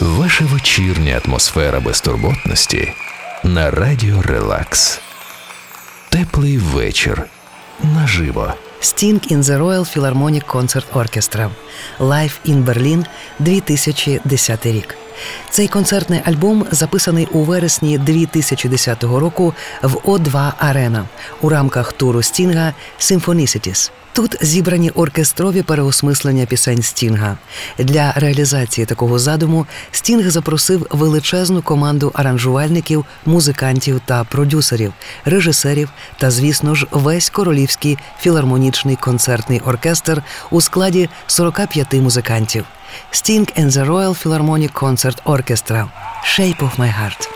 Ваша вечірня атмосфера безтурботності на радіо Релакс. Теплий вечір наживо. Sting in the Royal Philharmonic Concert Orchestra Live in Berlin 2010 рік. Цей концертний альбом записаний у вересні 2010 року в О2 Арена у рамках туру Стінга Symphonicities. Тут зібрані оркестрові переосмислення пісень Стінга. Для реалізації такого задуму Стінг запросив величезну команду аранжувальників, музикантів та продюсерів, режисерів та, звісно ж, весь королівський філармонічний концертний оркестр у складі 45 музикантів. Sting and the Royal Philharmonic Concert Orchestra Shape of My Heart.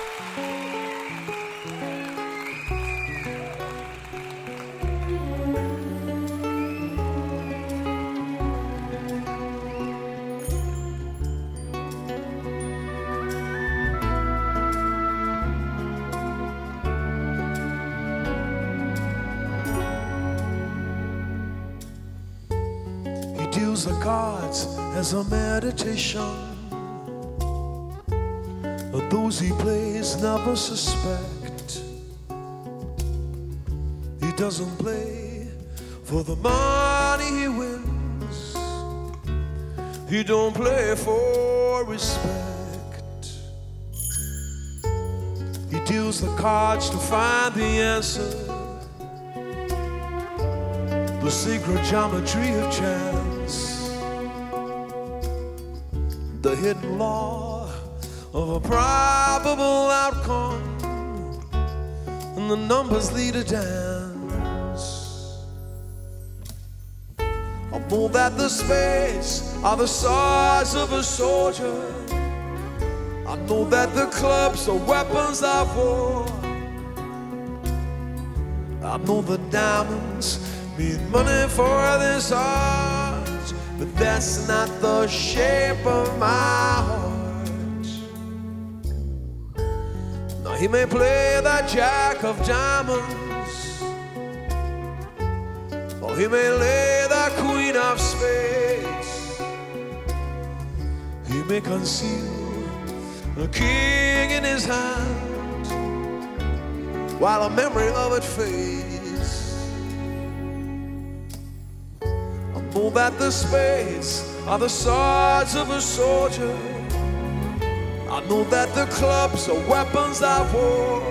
He deals the cards as a meditation. Those he plays never suspect. He doesn't play for the money he wins. He don't play for respect. He deals the cards to find the answer the secret geometry of chance, hidden law of a probable outcome, and the numbers lead a dance. I know that the spades are the size of a soldier. I know that the clubs are weapons of war. I know the diamonds mean money for this art, but that's not the shape of my heart. Now he may play the jack of diamonds, or he may lay the queen of spades. He may conceal a king in his hand, while a memory of it fades. Know that the spades are the swords of a soldier. I know that the clubs are weapons of war.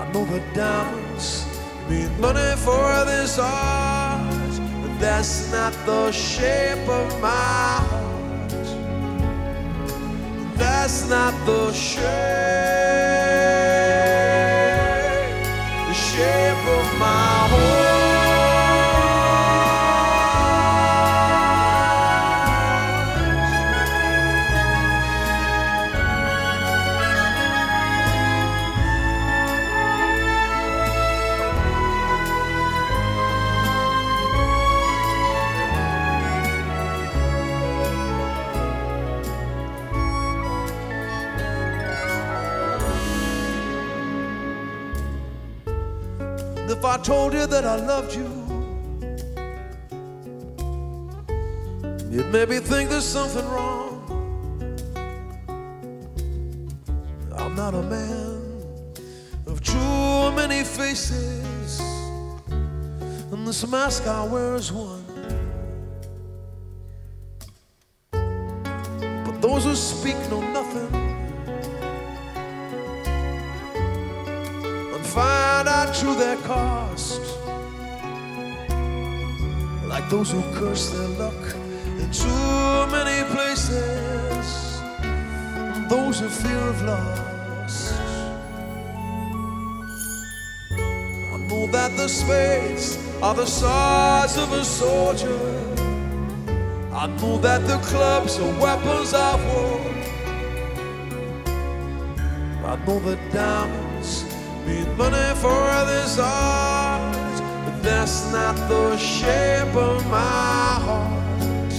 I know the diamonds mean money for this art, but that's not the shape of my heart. That's not the shape, told you that I loved you. You'd maybe think there's something wrong. I'm not a man of too many faces, and this mask I wear is one. But those who speak know nothing. To their cost. Like those who curse their luck in too many places. And those who fear of loss. I know that the spades are the size of a soldier. I know that the clubs are weapons of war. I know the diamonds mean money for this art, but that's not the shape of my heart.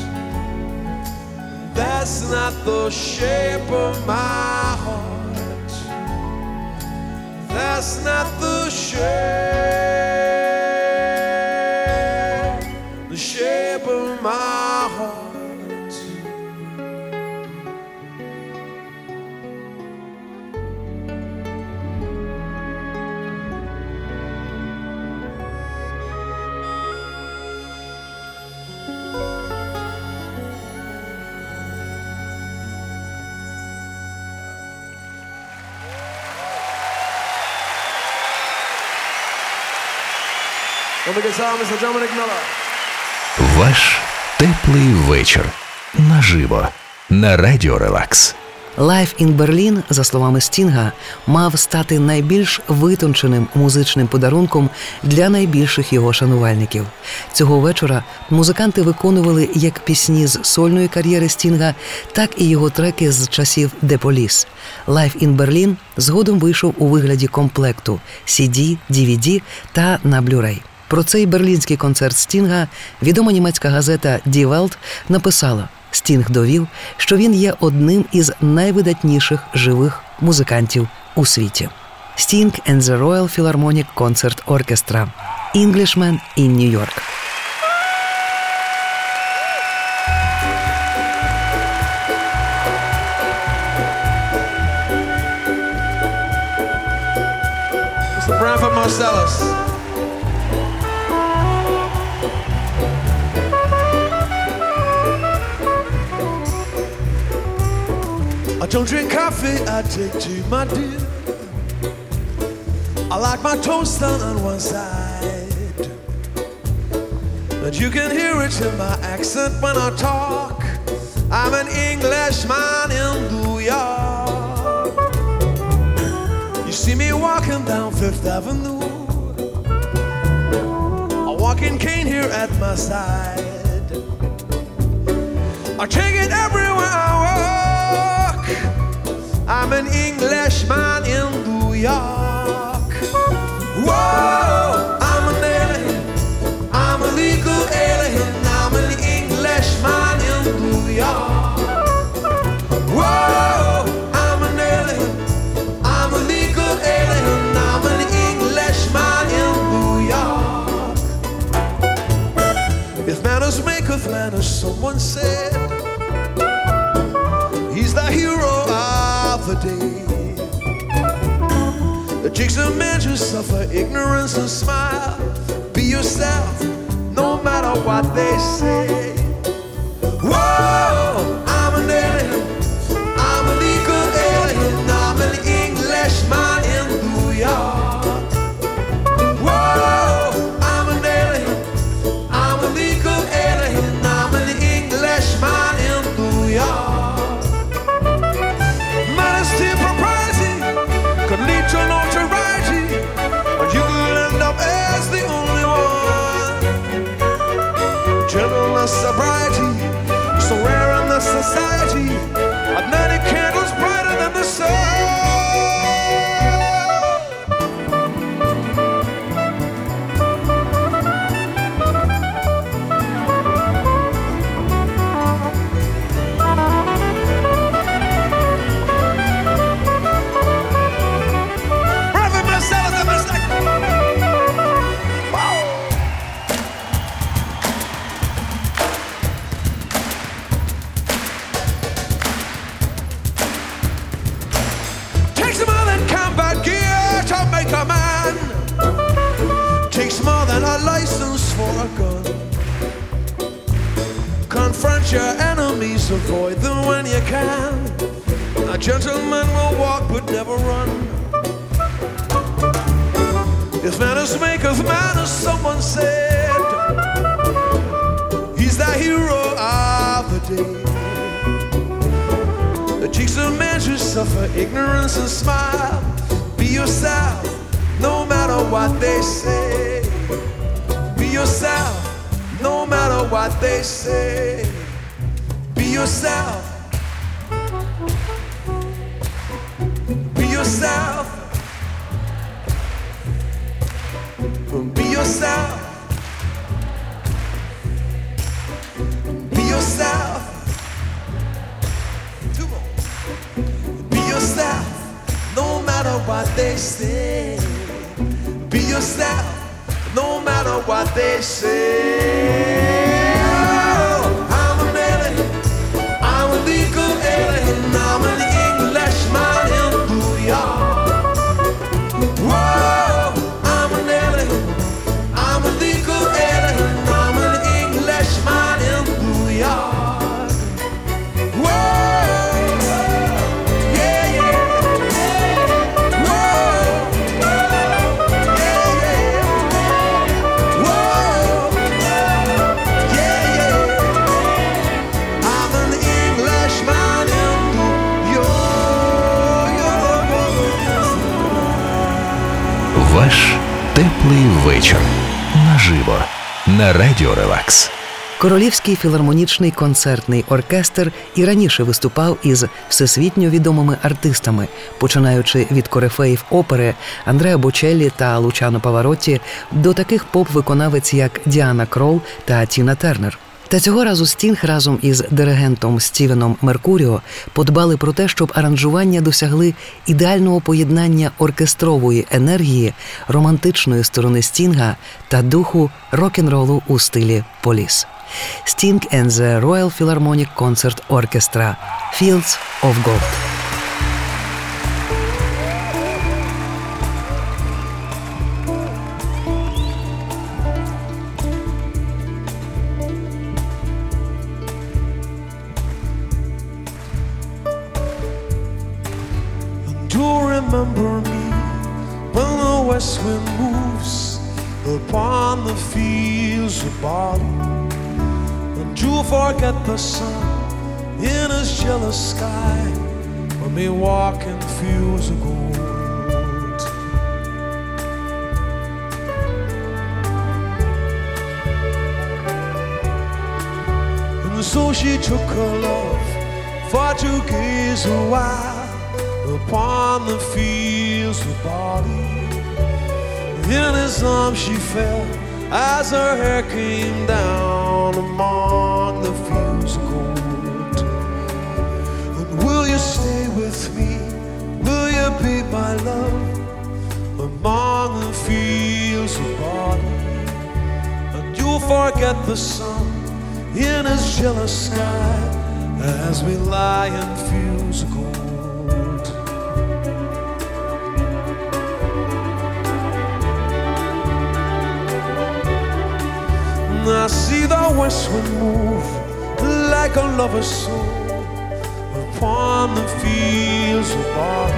That's not the shape of my heart. That's not the shape, the guitar, Mr. Dominic Miller. Ваш теплий вечір наживо на радіо Релакс. Life in Berlin, за словами Стінга, мав стати найбільш витонченим музичним подарунком для найбільших його шанувальників. Цього вечора музиканти виконували як пісні з сольної кар'єри Стінга, так і його треки з часів Police. Life in Berlin згодом вийшов у вигляді комплекту CD, DVD та на Blu-ray. Про цей берлінський концерт Стінга відома німецька газета Die Welt написала. Стінг довів, що він є одним із найвидатніших живих музикантів у світі. Стінг and the Royal Philharmonic Concert Orchestra Englishman in New York. Mr. Branford Marcellus. I don't drink coffee, I take tea, my dear. I like my toast done on one side. But you can hear it in my accent when I talk. I'm an Englishman in New York. You see me walking down Fifth Avenue. A walking cane here at my side. I take it Englishman in New York. Whoa, I'm an alien. I'm a legal alien. I'm an Englishman in New York. Whoa, I'm an alien. I'm a legal alien. I'm an Englishman in New York. If manners maketh manners, someone said, he's the hero of the day. It takes a man to suffer ignorance and smile. Be yourself, no matter what they say. Your enemies, avoid them when you can. A gentleman will walk but never run. If manners make of manners, someone said, he's the hero of the day. The cheeks of men to suffer ignorance and smile. Be yourself, no matter what they say. Be yourself, no matter what they say. Be yourself. Be yourself. Be yourself. Be yourself. Two more. Be yourself, no matter what they say. Be yourself, no matter what they say. На радіо Релакс. Королівський філармонічний концертний оркестр і раніше виступав із всесвітньо відомими артистами, починаючи від корифеїв опери Андреа Бочеллі та Лучано Паваротті до таких поп-виконавець, як Діана Крол та Тіна Тернер. Та цього разу Стінг разом із диригентом Стівеном Меркуріо подбали про те, щоб аранжування досягли ідеального поєднання оркестрової енергії, романтичної сторони Стінга та духу рок-н-ролу у стилі поліс. Sting and the Royal Philharmonic Concert Orchestra Fields of Gold. Wind moves upon the fields of barley. And do forget the sun in his jealous sky when we walk in fields of gold. And so she took her love for to gaze a while upon the fields of barley. In his arms she fell as her hair came down among the fields of gold. And will you stay with me? Will you be my love among the fields of barley? And you'll forget the sun in his jealous sky as we lie in fields the move like a lover's soul upon the fields of barley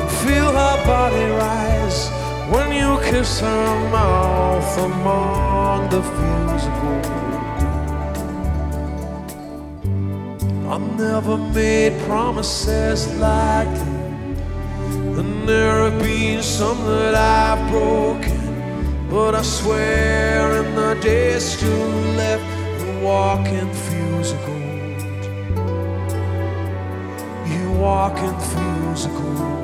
and feel her body rise when you kiss her mouth among the fields of gold. I've never made promises like that, and there have been some that I've broken. But I swear in the days still left and walk in fields of gold. You walk in fields of gold.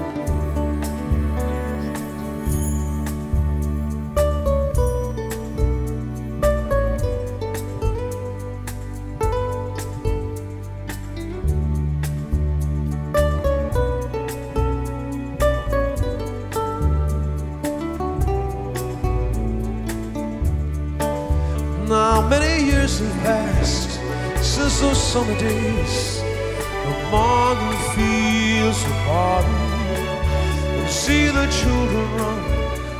Those summer days the fields of barley. And see the children run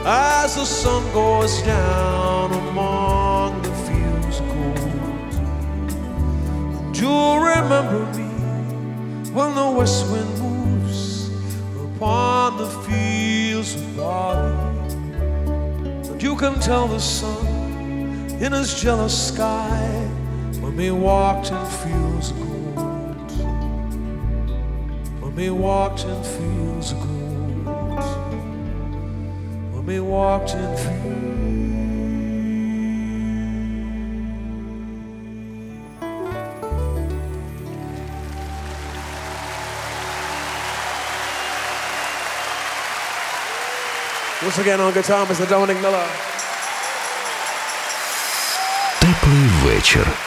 as the sun goes down among the fields of gold. And you'll remember me when the west wind moves upon the fields of barley. And you can tell the sun in his jealous sky when we walked in fields of gold. When we walked in fields of gold. When we walked in fields. Once again on guitar, Mr. Dominic Miller. Теплий вечір.